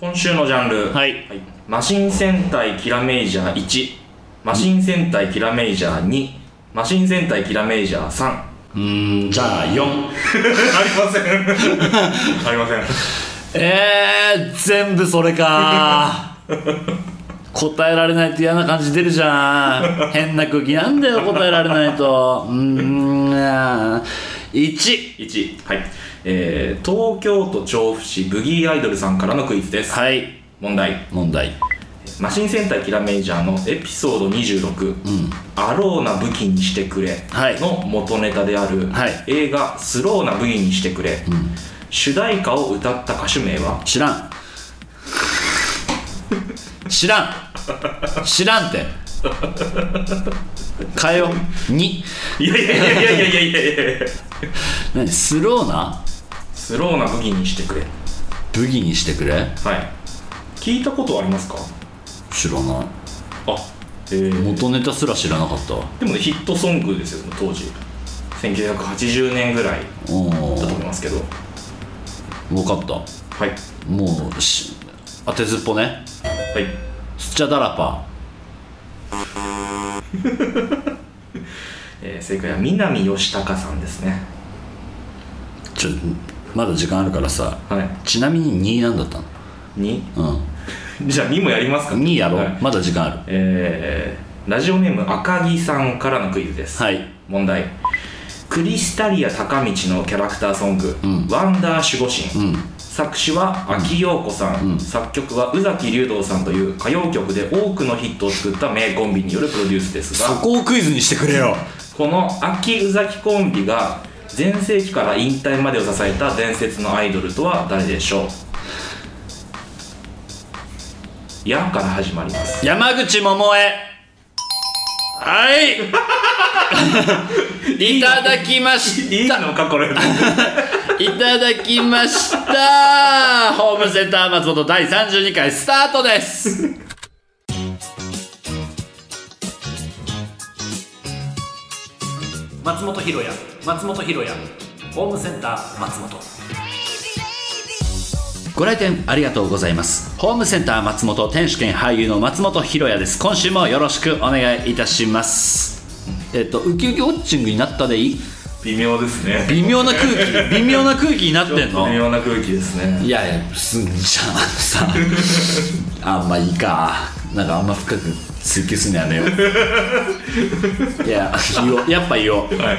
今週のジャンル。はい。マシン戦隊キラメイジャー1マシン戦隊キラメイジャー2マシン戦隊キラメイジャー3あうーんじゃあ4 りません。ありません。えー、全部それか。答えられないと嫌な感じ出るじゃん。変な空気なんだよ答えられないと。うーん1 1はいえー、東京都調布市ブギーアイドルさんからのクイズです。はい。問題。問題。マシン戦隊キラメイジャーのエピソード26「うん、アローな武器にしてくれ」の元ネタである、はい、映画「スローな武器にしてくれ」うん、主題歌を歌った歌手名は？知らん。知らん。知らんって。変えよう。2いやいやいやいやいやいやいや何？スローなスローな武器にしてくれ。ブギにしてくれ？はい。聞いたことありますか？知らない。あえー、元ネタすら知らなかった。わでもねヒットソングですよ当時。1980年ぐらいおだと思いおますけど。分かった。はい。もうし当てずっぽね。はい。スチャダラパ。えー、正解は南義孝さんですね。ちょまだ時間あるからさはい。ちなみに2なんだったの？2うん。じゃあ2もやりますか。2やろう、はい。まだ時間ある。えー、ラジオネーム赤木さんからのクイズです、はい。問題。クリスタリア高道のキャラクターソング「ん。ワンダー守護神」うん。作詞は秋陽子さん、うん。作曲は宇崎竜童さんという歌謡曲で多くのヒットを作った名コンビによるプロデュースですそがこをクイズにしてくれよ。この秋宇崎コンビが全盛期から引退までを支えた伝説のアイドルとは誰でしょう「や」から始まります。山口百恵。はい。いただきましいいのかこれ。いただきました。ホームセンター松本第32回スタートです。松本ひろや松本ひろやホームセンター松本。ご来店ありがとうございます。ホームセンター松本天主兼俳優の松本ひろやです。今週もよろしくお願いいたします。えっとウキウキウォッチングになったでいい？微妙ですね。微妙な空気？微妙な空気になってんの？微妙な空気ですね。いやいやすんじゃあさ あんまいいか。なんかあんま深く追求するのやめよう。いや言おう。やっぱ言おう。はい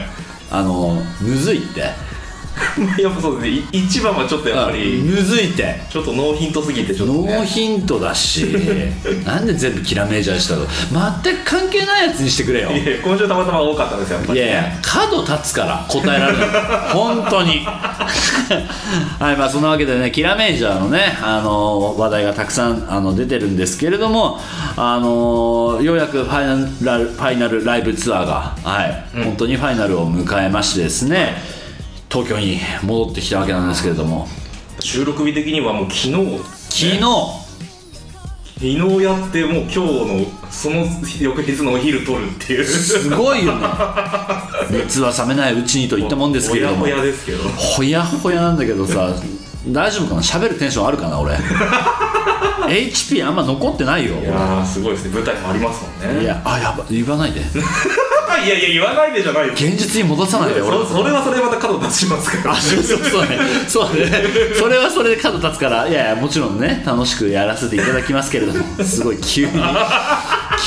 あのむずいって。やっぱそうですね。い一番はちょっとやっぱりむずいって。ちょっとノーヒントすぎてちょっとノーねヒントだし。なんで全部キラメージャーしたの？全く関係ないやつにしてくれよ。いや今週たまたま多かったんですよやっぱりいやいや角立つから答えられない 本当に。はいまあそんなわけでねキラメージャーのねあの話題がたくさんあの出てるんですけれどもあのようやくファイナルファイナルライブツアーがはい、本当にファイナルを迎えましてですね東京に戻ってきたわけなんですけれども。収録日的にはもう昨日昨日。昨日やってもう今日のその翌日のお昼撮るっていう。すごいよね。熱は冷めないうちにと言ったもんですけれども。ほやほやですけど。ほやほやなんだけどさ大丈夫かな？喋るテンションあるかな俺 HP あんま残ってないよ。いやーすごいですね。舞台もありますもんね。いやあやば言わないで。いやいや言わないでじゃないよ。現実に戻さないで俺そそれはそれでまた角立ちますから。あそうそうそうね。そうね。それはそれで角立つからいやいやもちろんね楽しくやらせていただきますけれどもすごい急に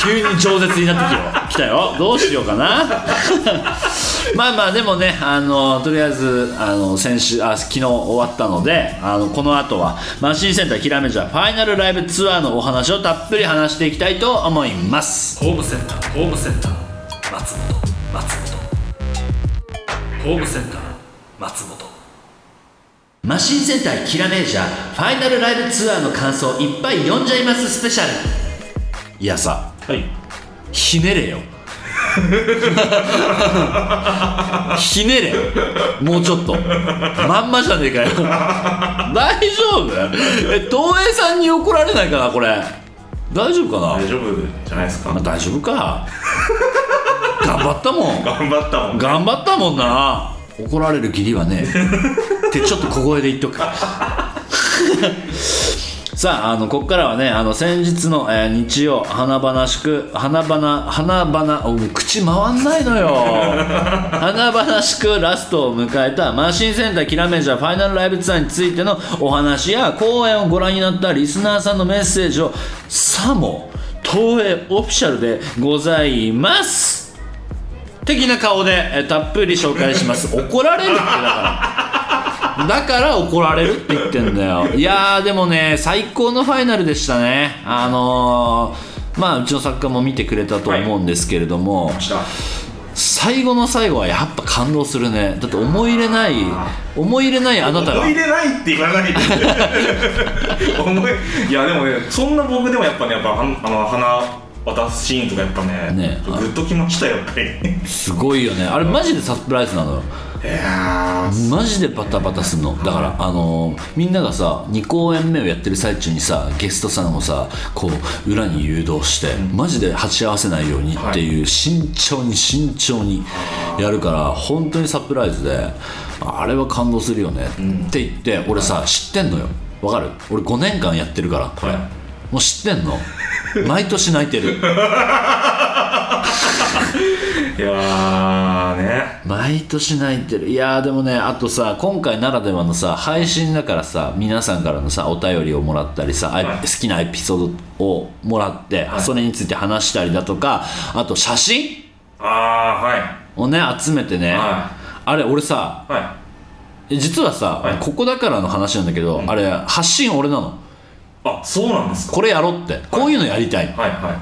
急に饒舌になってきよ来たよ。どうしようかな。まあまあでもねあのとりあえずあの先週あ昨日終わったのであのこの後はマシンセンターキラメジャーファイナルライブツアーのお話をたっぷり話していきたいと思います。ホームセンターホームセンター松本松本。ホームセンター松本。マシン戦隊キラメージャーファイナルライブツアーの感想いっぱい読んじゃいますスペシャル。いやさはい。ひねれよ。ひねれもうちょっと。まんまじゃねえかよ。大丈夫？え東映さんに怒られないかなこれ。大丈夫かな、大丈夫じゃないですか。まあ、大丈夫か。頑張ったもん。頑張ったもん頑張ったもんな。怒られる義理はね。ってちょっと小声で言っとくささああのここからはねあの先日の、えー日曜華々しく華々華々おもう口回んないのよ。華々しくラストを迎えたマシンセンターキラメジャーファイナルライブツアーについてのお話や公演をご覧になったリスナーさんのメッセージをさも東映オフィシャルでございます。的な顔で、えーたっぷり紹介します。怒られるってだからだから怒られるって言ってんだよ。いやーでもね最高のファイナルでしたね。あのーまあうちの作家も見てくれたと思うんですけれども、した最後の最後はやっぱ感動するね。だって思い入れない思い入れないあなたが。思い入れないって言わないで。いやでもねそんな僕でもやっぱねやっぱあの花渡すシーンとかやっぱねね。グッときましたよやっぱりすごいよね。あれマジでサプライズなの？よマジでバタバタすんの？だからあのーみんながさ2公演目をやってる最中にさゲストさんをさこう裏に誘導して、マジで鉢合わせないようにっていう慎重に慎重にやるから本当にサプライズであれは感動するよね、って言って俺さ知ってんのよ。わかる？俺5年間やってるからこれ、はい。もう知ってんの？毎年泣いてる。いやーね。毎年泣いてる。いやーでもねあとさ今回ならではのさ配信だからさ皆さんからのさお便りをもらったりさ、はい。好きなエピソードをもらって、はい。それについて話したりだとかあと写真あーはい。をね集めてね、はあれ俺さは実はさ、はい。ここだからの話なんだけど、あれ発信俺なの。いあそうなんですか？これやろうって。こういうのやりたいっ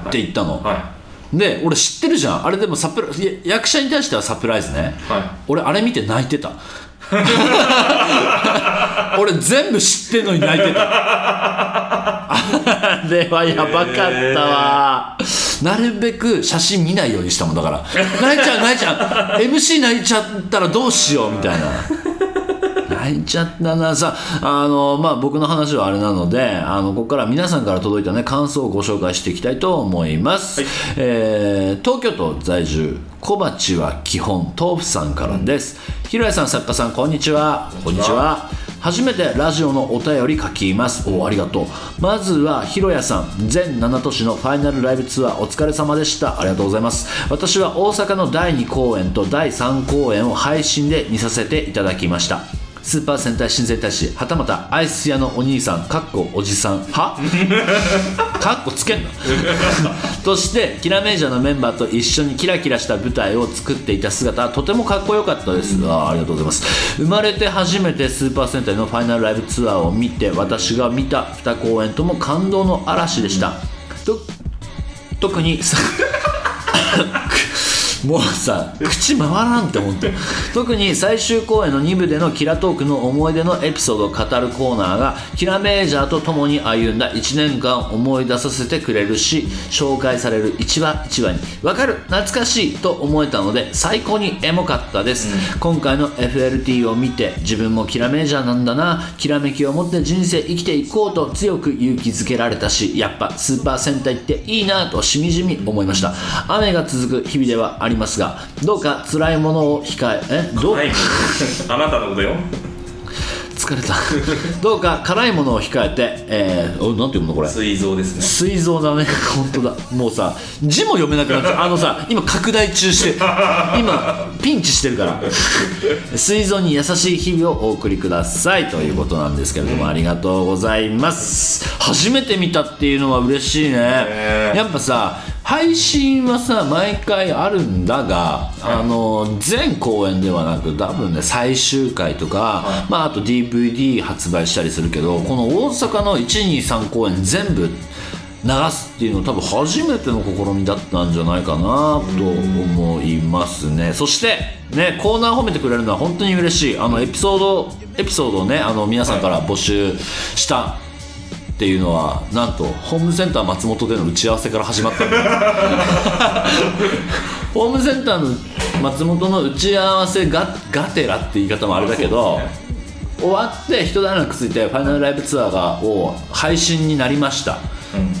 て言ったの、はで俺知ってるじゃん。あれでもサプラ役者に対してはサプライズね、いはい。俺あれ見て泣いてた。俺全部知ってんのに泣いてた。あれはやばかったわ、なるべく写真見ないようにしたもんだから。泣いちゃう泣いちゃう。MC 泣いちゃったらどうしようみたいな泣いちゃったな。さあのまあ僕の話はあれなのであのここから皆さんから届いたね感想をご紹介していきたいと思います、えー東京都在住小鉢は基本豆腐さんからです、ひろやさん作家さんこんにちは。こんにちは。初めてラジオのお便り書きます。おありがとう。まずはひろやさん全7都市のファイナルライブツアーお疲れ様でした。ありがとうございます。私は大阪の第2公演と第3公演を配信で見させていただきましたスーパー戦隊新戦隊士はたまたアイス屋のお兄さんかっこおじさんは？かっこつけんな。としてキラメイジャーのメンバーと一緒にキラキラした舞台を作っていた姿はとてもかっこよかったです、あーありがとうございます。生まれて初めてスーパー戦隊のファイナルライブツアーを見て私が見た2公演とも感動の嵐でした、と特にさ もうさ口回らんって本当特に最終公演の2部でのキラトークの思い出のエピソードを語るコーナーがキラメージャーと共に歩んだ1年間を思い出させてくれるし紹介される1話1話に。分かる？懐かしいと思えたので最高にエモかったです、今回の FLT を見て自分もキラメージャーなんだな。きらめきを持って人生生きていこうと強く勇気づけられたしやっぱスーパー戦隊っていいなとしみじみ思いました。雨が続く日々ではありますがどうか辛いものを控ええどう、はい。あなたのことよ。疲れた。どうか辛いものを控えてえー、おなんて読むのこれ？膵臓ですね。膵臓だね。本当だ。もうさ字も読めなくなっちゃう。あのさ今拡大中して今ピンチしてるから。膵臓に優しい日々をお送りください。ということなんですけれども、ありがとうございます。初めて見たっていうのは嬉しいね。ねやっぱさ配信はさ毎回あるんだが、あの全公演ではなく多分ね最終回とか、まあ、あと DVD 発売したりするけどこの大阪の123公演全部流すっていうの多分初めての試みだったんじゃないかなと思いますね。そしてねコーナー褒めてくれるのは本当に嬉しい。あのエピソードエピソードをねあの皆さんから募集したっていうのはなんとホームセンター松本での打ち合わせから始まったんだよ。ホームセンターの松本の打ち合わせががてらって言い方もあれだけど、そうです終わって一段落ついてファイナルライブツアーがを配信になりました。うん。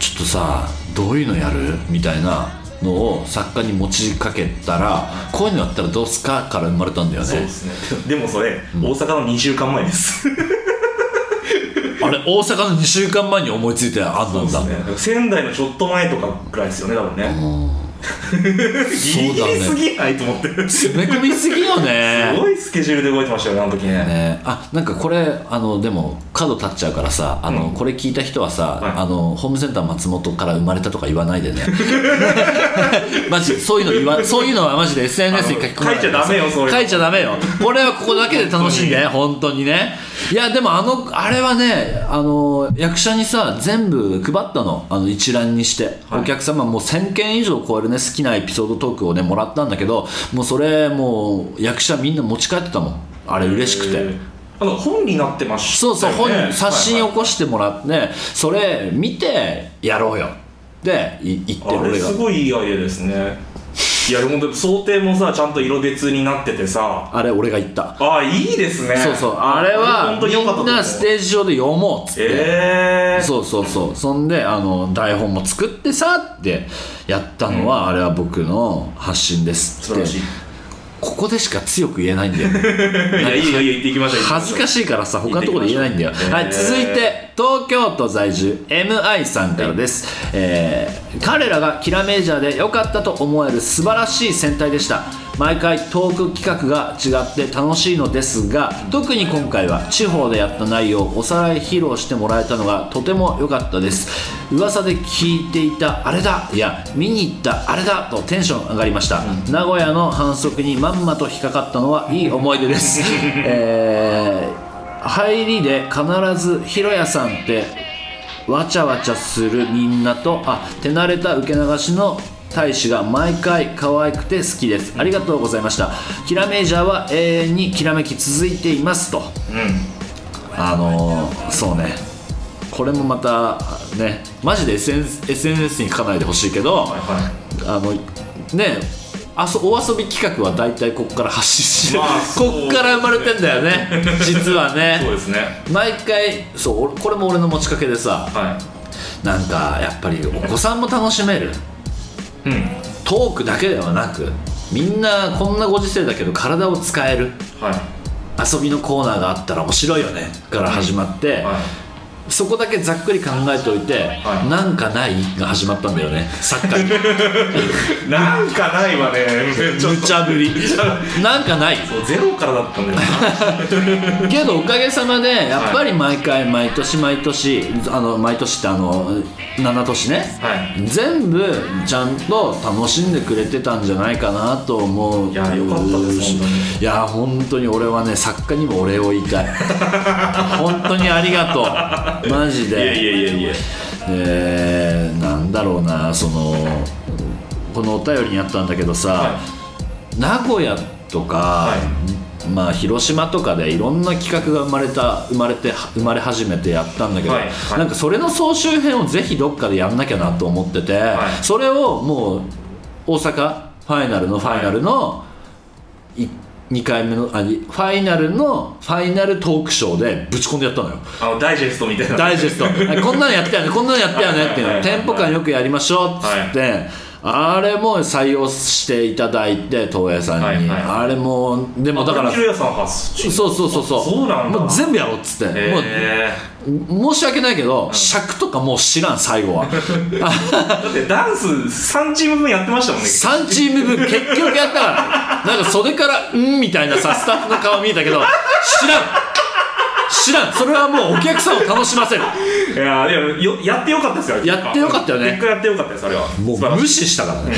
ちょっとさどういうのやるみたいなのを作家に持ちかけたらこういうのやったらどうすかから生まれたんだよね。そうですね。でもそれ、大阪の2週間前ですあれ大阪の2週間前に思いついてあんなんだ、ね。仙台のちょっと前とかぐらいですよね多分ねギリギリすぎないと思って詰め込みすぎよね。すごいスケジュールで動いてましたよねあの時ね。ね、あなんかこれあのでも角立っちゃうからさあの、うん。これ聞いた人はさ、はい。あのホームセンター松本から生まれたとか言わないでね。マジそういうの言わそういうのはマジで SNS に書き込ま書いちゃダメよそういうの。書いちゃダメよ。これはここだけで楽しん。で本当にね。いやでもあのあれはねあの役者にさ全部配ったの。あの一覧にして、はい。お客様もう1000件以上超えるね好きなエピソードトークをねもらったんだけどもうそれもう役者みんな持ち帰ってたもん。あれ嬉しくて。あの本になってましたそうそう、本ね写真を起こししてもらって、それ見てやろうよ。でい言ってる俺が。あれすごいいいアイデアですねいや本当想定もさちゃんと色別になっててさ。あれ俺が言った。ああいいですね。そうそう。あれはみんなステージ上で読もうっつって、ええそうそうそう。そんであの台本も作ってさってやったのは、あれは僕の発信ですってここでしか強く言えないんだよね。いやいいよ言っていきましょう恥ずかしいからさ他のところで言えないんだよ、はい、続いて東京都在住 MI さんからです、えー彼らがキラメジャーで良かったと思える素晴らしい戦隊でした毎回トーク企画が違って楽しいのですが特に今回は地方でやった内容をおさらい披露してもらえたのがとても良かったです。噂で聞いていたあれだいや見に行ったあれだとテンション上がりました、名古屋の反則にまんまと引っかかったのはいい思い出です、えー入りで必ず「ひろやさんってわちゃわちゃするみんなとあ手慣れた受け流しの大使が毎回可愛くて好きです。ありがとうございました。キラメージャーは永遠にきらめき続いていますと。うん。あのーそうね。これもまたねマジで SNS, SNS に書かないでほしいけど、はいはあのねあそお遊び企画は大体ここから発信して、まあ こっから生まれてんだよね。実はね。いそうですね。毎回そう俺これも俺の持ちかけでさ。はなんかやっぱりお子さんも楽しめる。いうん。トークだけではなくみんなこんなご時世だけど体を使える。はい。遊びのコーナーがあったら面白いよね。から始まって、はそこだけざっくり考えておいて、はい。なんかないが始まったんだよねサッカー。に いなんかないわね。ちょっ無と茶ぶり。なんかない。そうゼロからだったんだよな。けどおかげさまでやっぱり毎回毎年毎年あの毎年ってあの7年ね。はい。全部ちゃんと楽しんでくれてたんじゃないかなと思ういやよかったです本当に。いや本当に俺はね作家にもお礼を言いたい。本当にありがとうマジで。いやいやいやいや。でなんだろうなそのこのお便りにあったんだけどさ、は名古屋とか、はまあ、広島とかでいろんな企画が生まれた生まれて生まれ始めてやったんだけど、はい。はい。なんかそれの総集編をぜひどっかでやんなきゃなと思ってて、はい。それをもう大阪ファイナルのファイナルの、い2回目のあファイナルのファイナルトークショーでぶち込んでやったのよ。あのダイジェストみたいな。ダイジェスト。あ こんなのやったよね。こんなのやったよね。っていうはいはい。はいのテンポ感よくやりましょう。っつって、あれも採用していただいて東映さんに、はいはい。あれもでもだからそうそうそうそうそう。なんだ。もう全部やろうっつって、もうへ申し訳ないけど、尺とかもう知らん最後は。ー だってダンス3チーム分やってましたもんね。3チーム分結局やったからなんか袖から「うん」みたいなさスタッフの顔見えたけど知らん。知らん。それはもうお客さんを楽しませる。いやいやよやってよかったですよやってよかったよね。結果やってよかったですあれは。もう無視したからね。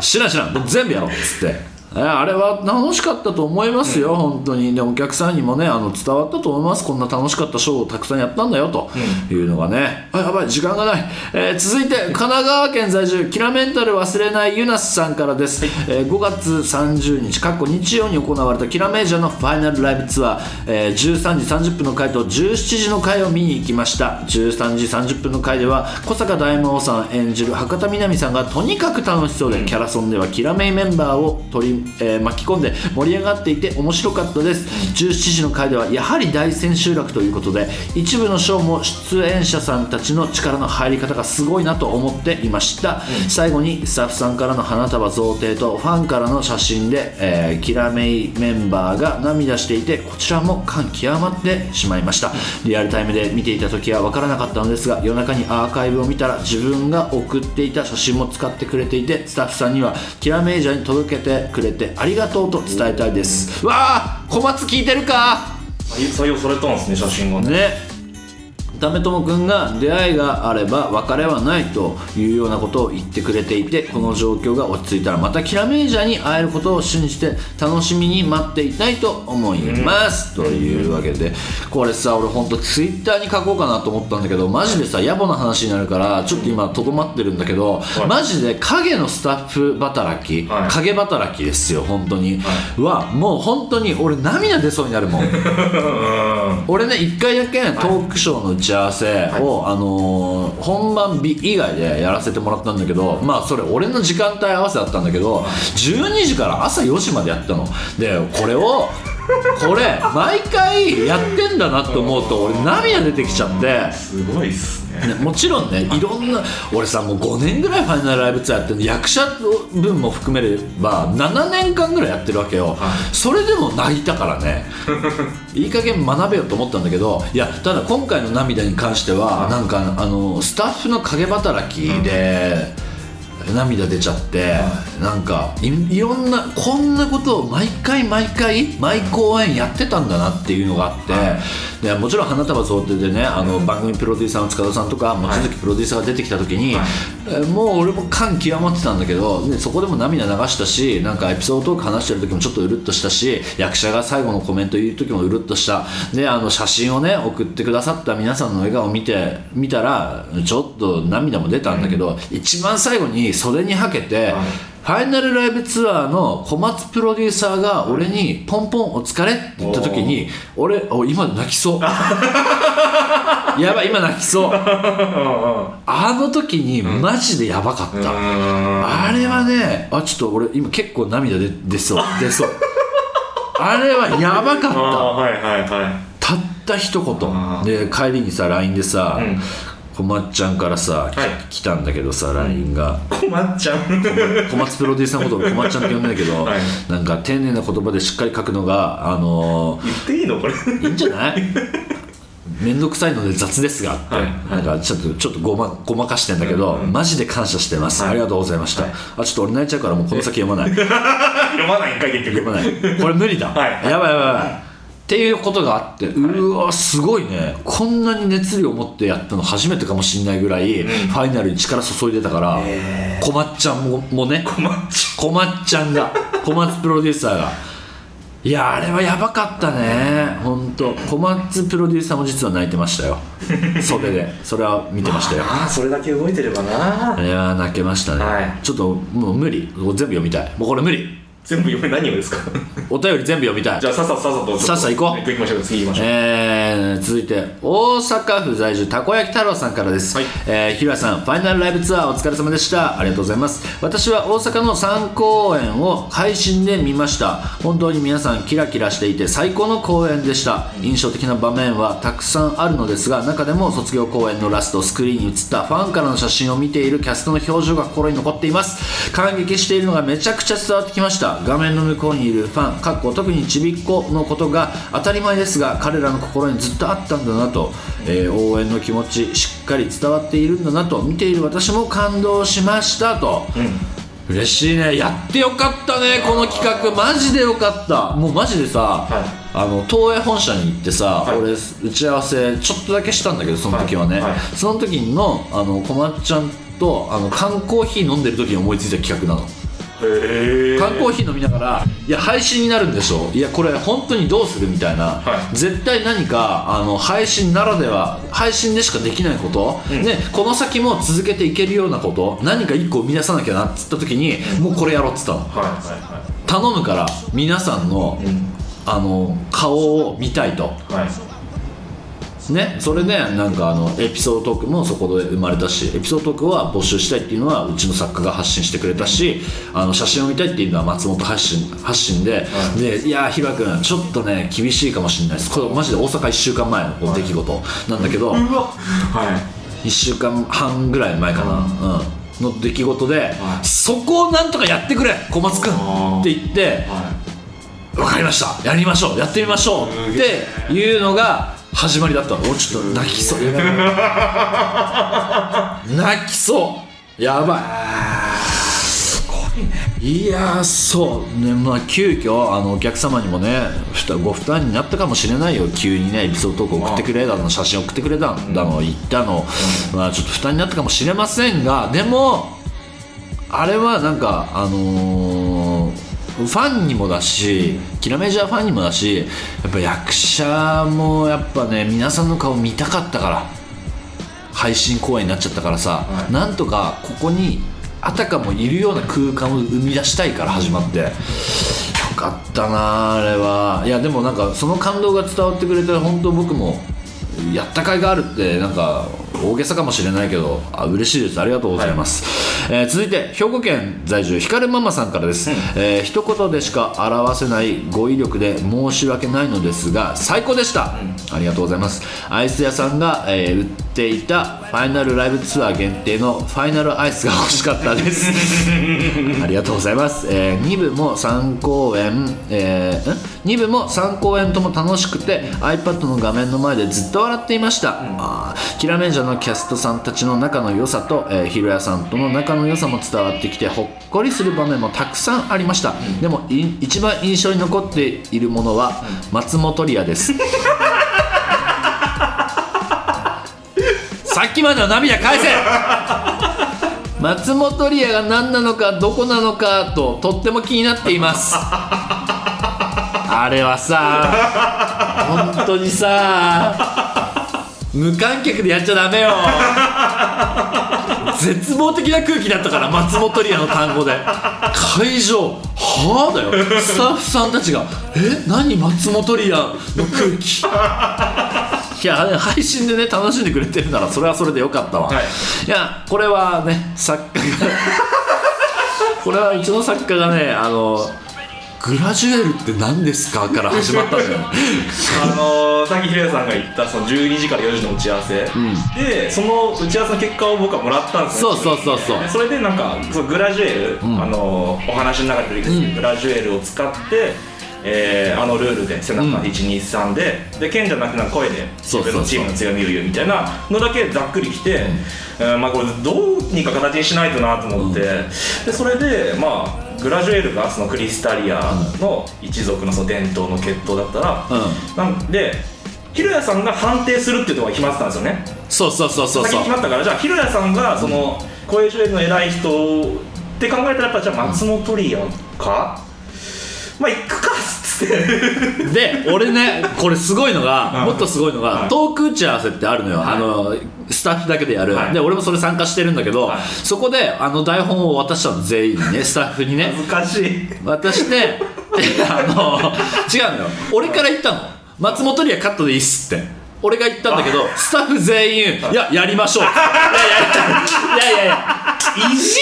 知らん知らん。もう全部やろうっつって。えあれは楽しかったと思いますよ、本当に。でお客さんにもねあの伝わったと思います。こんな楽しかったショーをたくさんやったんだよというのがね、あやばい時間がない、えー続いて神奈川県在住キラメンタル忘れないユナスさんからです、えー5月30日かっこ日曜に行われたキラメージャーのファイナルライブツアー、えー13時30分の回と17時の回を見に行きました。13時30分の回では小坂大魔王さん演じる博多みなみさんがとにかく楽しそうで、キャラソンではキラメイメンバーを取りえー巻き込んで盛り上がっていて面白かったです。17時の回ではやはり大千秋楽ということで一部のショーも出演者さんたちの力の入り方がすごいなと思っていました、最後にスタッフさんからの花束贈呈とファンからの写真で、えーキラメイメンバーが涙していてこちらも感極まってしまいました。リアルタイムで見ていた時は分からなかったのですが夜中にアーカイブを見たら自分が送っていた写真も使ってくれていてスタッフさんにはキラメイジャーに届けてくれてありがとうと伝えたいです。わあ小松聞いてるか。採用されたんですね写真がね。ね為友君が出会いがあれば別れはないというようなことを言ってくれていてこの状況が落ち着いたらまたキラメイジャーに会えることを信じて楽しみに待っていたいと思います、というわけでこれさ俺ほんとツイッターに書こうかなと思ったんだけどマジでさ野暮な話になるからちょっと今とどまってるんだけど、マジで影のスタッフ働き、はい。影働きですよ。本当に、はもう本当に俺涙出そうになるもん。俺ね一回だけトークショーの打ち合わせを、あのー本番日以外でやらせてもらったんだけどまあそれ俺の時間帯合わせだったんだけど12時から朝4時までやったの。でこれをこれ毎回やってんだなと思うと俺涙出てきちゃって。すごいっすね。ねもちろんねいろんな俺さもう5年ぐらいファイナルライブツアーやってるの。役者分も含めれば7年間ぐらいやってるわけよ、それでも泣いたからね。いい加減学べよと思ったんだけどいやただ今回の涙に関してはなんかあのスタッフの陰働きで、涙出ちゃって、なんかいいろんなこんなことを毎回毎回毎公演やってたんだなっていうのがあって、でもちろん花束贈呈でねあの番組プロデューサーの塚田さんとか望月プロデューサーが出てきた時に、えもう俺も感極まってたんだけどでそこでも涙流したしなんかエピソードトーク話してる時もちょっとうるっとしたし役者が最後のコメント言う時もうるっとした。であの写真をね送ってくださった皆さんの笑顔を見て見たらちょっと涙も出たんだけど、一番最後に袖にはけて、ファイナルライブツアーの小松プロデューサーが俺に「ポンポンお疲れ」って言った時に俺お今泣きそう。やばい今泣きそう。あの時にマジでやばかった、あれはねあちょっと俺今結構涙出出そう。出そう。あれはやばかった。はいはいはい。たった一あ言で帰りにさ LINE でさ、うん小松ちゃんからさ、来たんだけどさ LINE が、こまっちゃん。小松プロデューサーのことを小松ちゃんって呼んでんだけど、はい。なんか丁寧な言葉でしっかり書くのがあの言っていいのこれ？ーいいんじゃない？面倒くさいので雑ですがって、はい。なんかちょっとちょっとごまごまかしてんだけど、マジで感謝してます、はい。ありがとうございました、あちょっと俺泣いちゃうからもうこの先読まない。読まないんかい結局。読まない。これ無理だ、はい。やばいやばいやばいっていうことがあってうわすごいね。こんなに熱量を持ってやったの初めてかもしれないぐらい、ファイナルに力注いでたから、小松ちゃんももねこまっちゃんが 小松プロデューサーが。いやあれはやばかったね。本当。小松プロデューサーも実は泣いてましたよ。袖で。それは見てましたよ。ああそれだけ動いてればな。いやー泣けましたね、はい。ちょっともう無理。全部読みたい。もうこれ無理全部読め何をですか？お便り全部読みたい。じゃあさっさとさっさとさっさ行こう。行きましょう次行きましょう。えー、続いて大阪府在住たこ焼き太郎さんからです、はい。えー、ひらさんファイナルライブツアーお疲れ様でした。ありがとうございます。私は大阪の3公演を配信で見ました。本当に皆さんキラキラしていて最高の公演でした。印象的な場面はたくさんあるのですが中でも卒業公演のラストスクリーンに映ったファンからの写真を見ているキャストの表情が心に残っています。感激しているのがめちゃくちゃ伝わってきました画面の向こうにいるファンかっこ特にちびっ子のことが当たり前ですが彼らの心にずっとあったんだなと、えー応援の気持ちしっかり伝わっているんだなと見ている私も感動しましたと、嬉しいね。やってよかったねこの企画。マジでよかった。もうマジでさ、あの東映本社に行ってさ、はい。俺打ち合わせちょっとだけしたんだけどその時はね、はいはい。その時のあの小松ちゃんとあの缶コーヒー飲んでる時に思いついた企画なの缶コーヒー飲みながら「いや配信になるんでしょいやこれ本当にどうする?」みたいな、はい。絶対何かあの配信ならでは配信でしかできないこと、ね、この先も続けていけるようなこと。何か一個生み出さなきゃなっつった時に、もうこれやろうっつったの。はいはいは頼むから皆さんの,、いうん。あの顔を見たいと。はいねそれでなんかあのエピソードトークもそこで生まれたしエピソードトークは募集したいっていうのはうちの作家が発信してくれたしあの写真を見たいっていうのは松本発信発信で、でいやーひば君ちょっとね厳しいかもしれないです。これマジで大阪1週間前の出来事なんだけど、うわ。はい。1週間半ぐらい前かな、うん、の出来事で、はい。そこをなんとかやってくれ小松君って言っては分かりました。やりましょう。やってみましょうっていうのが始まりだったの？俺ちょっと泣きそう。泣きそう。やばい。いやーそう。ねまあ急遽あのお客様にもねご負担になったかもしれないよ。急にねエピソードトーク送ってくれだの写真送ってくれだの言ったの、まあちょっと負担になったかもしれませんがでもあれはなんかあのーファンにもだしキラメジャーファンにもだしやっぱ役者もやっぱね皆さんの顔見たかったから配信公演になっちゃったからさ、はい。なんとかここにあたかもいるような空間を生み出したいから始まって。よかったなあれは。いやでもなんかその感動が伝わってくれて本当僕もやった甲斐があるってなんか大げさかもしれないけどあ嬉しいです。ありがとうございます、えー続いて兵庫県在住ひかるママさんからです、えー一言でしか表せない語彙力で申し訳ないのですが最高でした、ありがとうございます。アイス屋さんが、えー売っていたファイナルライブツアー限定のファイナルアイスが欲しかったです。ありがとうございます、え2部も3公演、え2部も3公演とも楽しくて iPad の画面の前でずっと笑っていました、あーキラメンジャーのキャストさんたちの仲の良さと、えー、ヒロヤさんとの仲の良さも伝わってきてほっこりする場面もたくさんありました、でもい一番印象に残っているものは松本リアです。さっきまでの涙返せ。松本リアが何なのかどこなのかととっても気になっています。あれはさ本当にさ無観客でやっちゃダメよ。絶望的な空気だったから松本リアの単語で。会場はあだよ。スタッフさんたちが「え何松本リアの空気」いや配信でね楽しんでくれてるならそれはそれでよかったわ、はい。いやこれはね作家が これはうちの作家がねあのグラジュエルって何ですかから始まったんだよ あのー、さっき平谷さんが言ったその12時から4時の打ち合わせ、でその打ち合わせの結果を僕はもらったんですよ。そうそうそうそう。でそれでなんかそのグラジュエル、あのーお話の中で出てきて、グラジュエルを使ってえーあのルールで背中123で、で剣じゃなくなる声で自分のチームの強みを言うみたいなのだけざっくりきて、えーまあこれどうにか形にしないとなと思って、でそれでまあグラジュエルがそのクリスタリアの一族のその伝統の血統だったら、うなんでひろやさんが判定するっていうところが決まってたんですよね。そうそうそうそう先そう。に決まったからじゃあひろやさんがその声ジュエルの偉い人って考えたらやっぱじゃあ松本リアか、まあ行くかっつって。で俺ねこれすごいのがうん。もっとすごいのがはい。トーク打ち合わせってあるのよ、はい。あのスタッフだけでやる、はい。で俺もそれ参加してるんだけど、はい。そこであの台本を渡したの全員にねスタッフにね。難しい。渡してであの違うのよ。俺から言ったの。松本リアカットでいいっすって。俺が言ったんだけどスタッフ全員「いや やりましょう」いやいやいやいや。いやいじ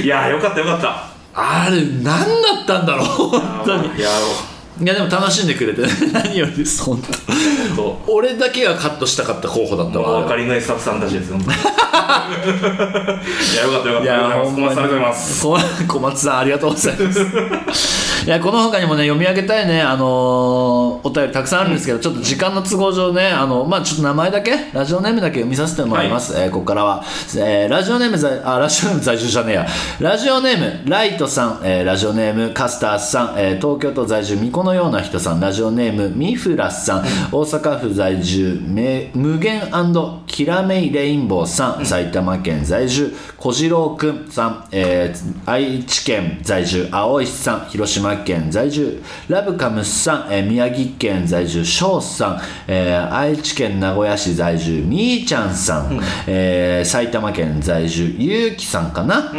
んいやよかったよかったあれ何だったんだろう本当に。いやでも楽しんでくれて 何よりです。本当。と俺だけがカットしたかった候補だったおわ分かりのいいスタッフさんたちですよ。いやよかったよかった。いや小松さんありがとうございますこ小松さんありがとうございますいやこの他にもね読み上げたいねあのーお便りたくさんあるんですけど、ちょっと時間の都合上ねあのまあちょっと名前だけラジオネームだけ読みさせてもらいます、えーここからは、えーラジオネーム在あラジオネーム在住じゃねえや。ラジオネームライトさん、えーラジオネームカスターさん、えー東京都在住巫女のような人さん。ラジオネームミフラスさん、大阪府在住め無限きらめいレインボーさん、埼玉県在住小次郎くんさん、えー愛知県在住青石さん。広島県在住ラブカムスさん、えー宮城県在住翔さん、えー愛知県名古屋市在住みーちゃんさん、えー埼玉県在住ゆうきさんかな、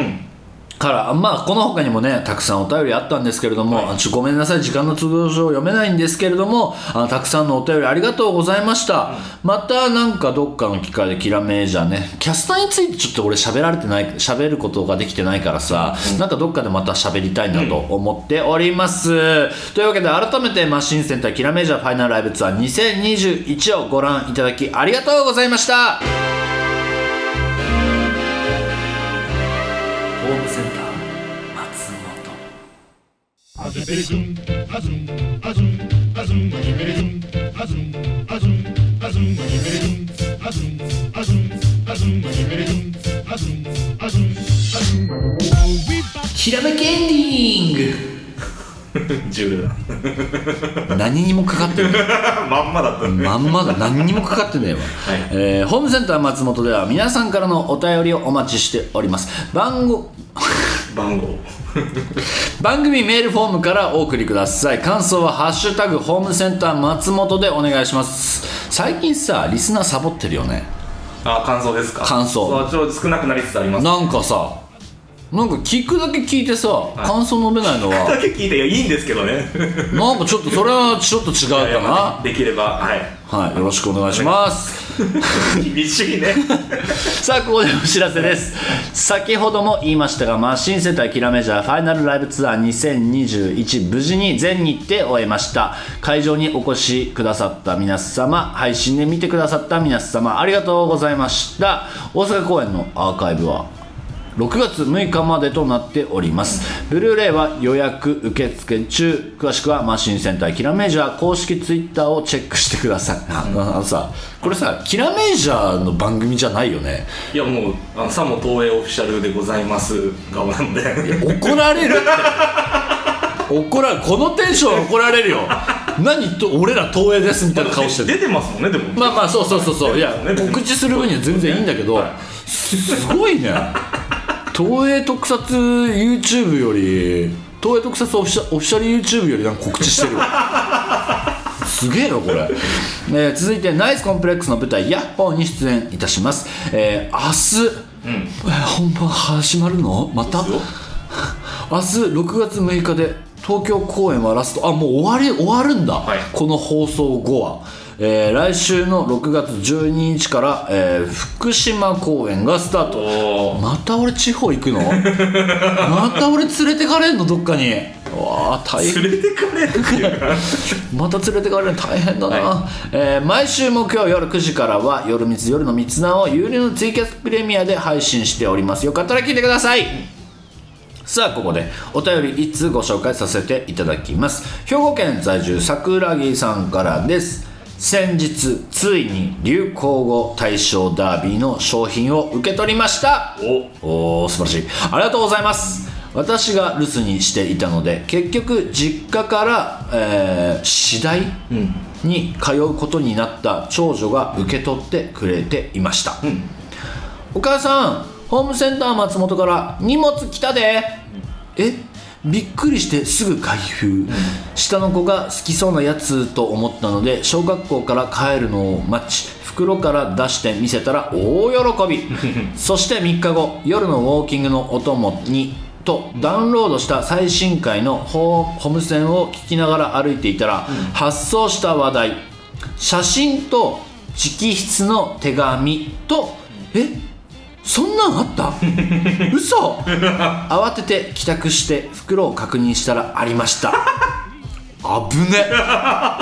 からまあこの他にもねたくさんお便りあったんですけれども、はい。ごめんなさい時間の都合上読めないんですけれどもあのたくさんのお便りありがとうございました、またなんかどっかの機会でキラメージャーねキャスターについてちょっと俺喋られてない喋ることができてないからさ、なんかどっかでまた喋りたいなと思っております、というわけで改めてマシンセンターキラメージャーファイナルライブツアー2021をご覧いただきありがとうございましたひらめきエンディンジュールだ。グ何にもかかってない。まんまだった。まんまだ。何にもかかってねえわ、えーホームセンター松本では皆さんからのお便りをお待ちしております。番号 番号。番組メールフォームからお送りください。感想は「ハッシュタグホームセンター松本」でお願いします。最近さリスナーサボってるよね。あ感想ですか？感想。そうちょっと少なくなりつつあります。なんかさなんか聞くだけ聞いてさ感想述べないのは。だけ聞いていやいいんですけどね。なんかちょっとそれはちょっと違うかな。できればはい。はいよろしくお願いします。厳しいね。さあここでお知らせです。先ほども言いましたがマシンセンターキラメジャーファイナルライブツアー2021無事に全日程終えました。会場にお越しくださった皆様配信で見てくださった皆様ありがとうございました。大阪公演のアーカイブは？6月6日までとなっております。ブルーレイは予約受付中。詳しくはマシンセンターキラメジャー。公式ツイッターをチェックしてください。あ あのさこれさキラメジャーの番組じゃないよね。いやもうあのさも東映オフィシャルでございます側なんで。怒られるって。怒られこのテンションは怒られるよ。何と俺ら東映ですみたいな顔してる。出てますもんねでも。まあまあそうそうそうそう。いやね告知する分には全然いいんだけどはい。すごいね東映特撮 YouTube より東映特撮オフィシャオフィシャル YouTube よりなんか告知してる すげえよこれ、えー続いてナイスコンプレックスの舞台「ヤッホー」に出演いたします、えー明日、えー本番始まるの？また？明日6月6日で東京公演はラスト。あもう終わり終わるんだ、はい。この放送後は、えー来週の6月12日から、えー福島公演がスタート。また俺地方行くの？また俺連れてかれんの？どっかに。うわあ大変。連れてかれる また連れてかれるの大変だな、はえー毎週木曜夜9時からは「夜みつ夜のみつな」を有料のツイキャスプレミアで配信しております。よかったら聞いてください。さあここでお便り1通ご紹介させていただきます。兵庫県在住桜木さんからです先日ついに流行語大賞ダービーの商品を受け取りました。お。おー素晴らしい。ありがとうございます。私が留守にしていたので結局実家から、えー、次第に通うことになった長女が受け取ってくれていました、お母さんホームセンター松本から荷物来たで、え？びっくりしてすぐ開封、下の子が好きそうなやつと思ったので小学校から帰るのを待ち袋から出して見せたら大喜び。そして3日後夜のウォーキングのお供にとダウンロードした最新回のホホームセンを聞きながら歩いていたら、発送した話題。写真と直筆の手紙とえ？そんなんあった？嘘！慌てて帰宅して袋を確認したらありました。危ね、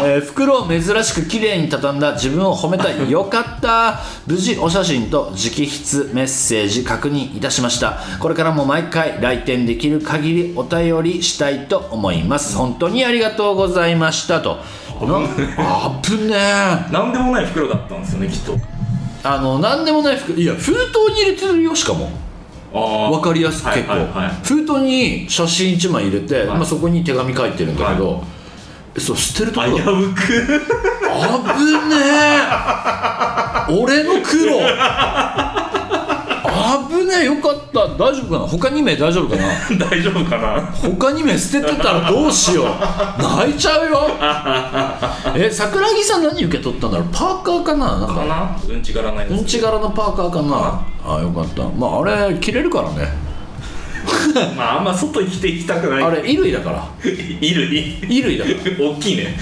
えー袋を珍しく綺麗に畳んだ自分を褒めた。いよかった！無事お写真と直筆メッセージ確認いたしました。これからも毎回来店できる限りお便りしたいと思います。本当にありがとうございましたと。な危ねえ。なんでもない袋だったんですよねきっとあの何でもない服。いや封筒に入れてるよしかも。分かりやすく結構、はいはい。はい封筒に写真1枚入れて、はい。まあ、そこに手紙書いてるんだけど、そう捨てるとこ危ろうく。危ねえ。俺の苦労。危ねえ。よかった大丈夫かな？他2名大丈夫かな？大丈夫かな？他2 名捨ててたらどうしよう。泣いちゃうよ。え桜木さん何受け取ったんだろう？パーカーかな？なんか。うんち柄のパーカーかな。あよかった。まああれ着れるからね まああんま外生きていきたくない。あれ衣類だから。衣類。衣類だから。大きいね。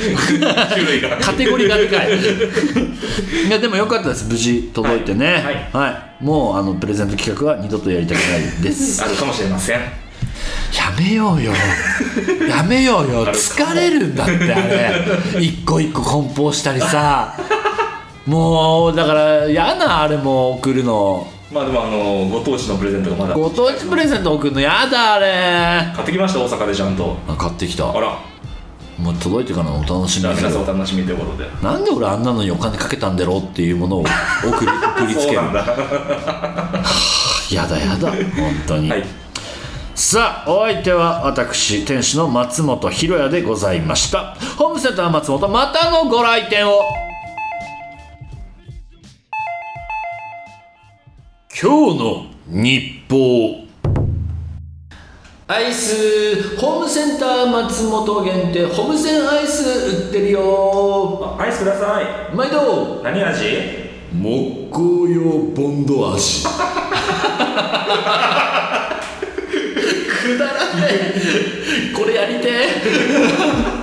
種類が。カテゴリーがでかい。いやでもよかったです無事届いてね。はい、もうあのプレゼント企画は二度とやりたくないです。あるかもしれません。やめようよ。やめようよ。疲れるんだってあれ。一個一個梱包したりさ。もうだから嫌なあれも送るのまあでもあのご当地のプレゼントがまだ。ご当地プレゼント送るの嫌だあれ。買ってきました大阪でちゃんと。あ買ってきた。あら。もう届いてからのお楽しみじゃあだけど皆さんお楽しみということで。なんで俺あんなのにお金かけたんだろうっていうものを送り送りつける。そうなんだ。やだやだ本当に、はい。さあお相手は私店主の松本ひろやでございました。ホームセンター松本またのご来店を今日の日報。アイスホームセンター松本限定ホームセンアイス売ってるよ。あアイスください。毎度。何味？木工用ボンド味。くだらねえ。これやりてえ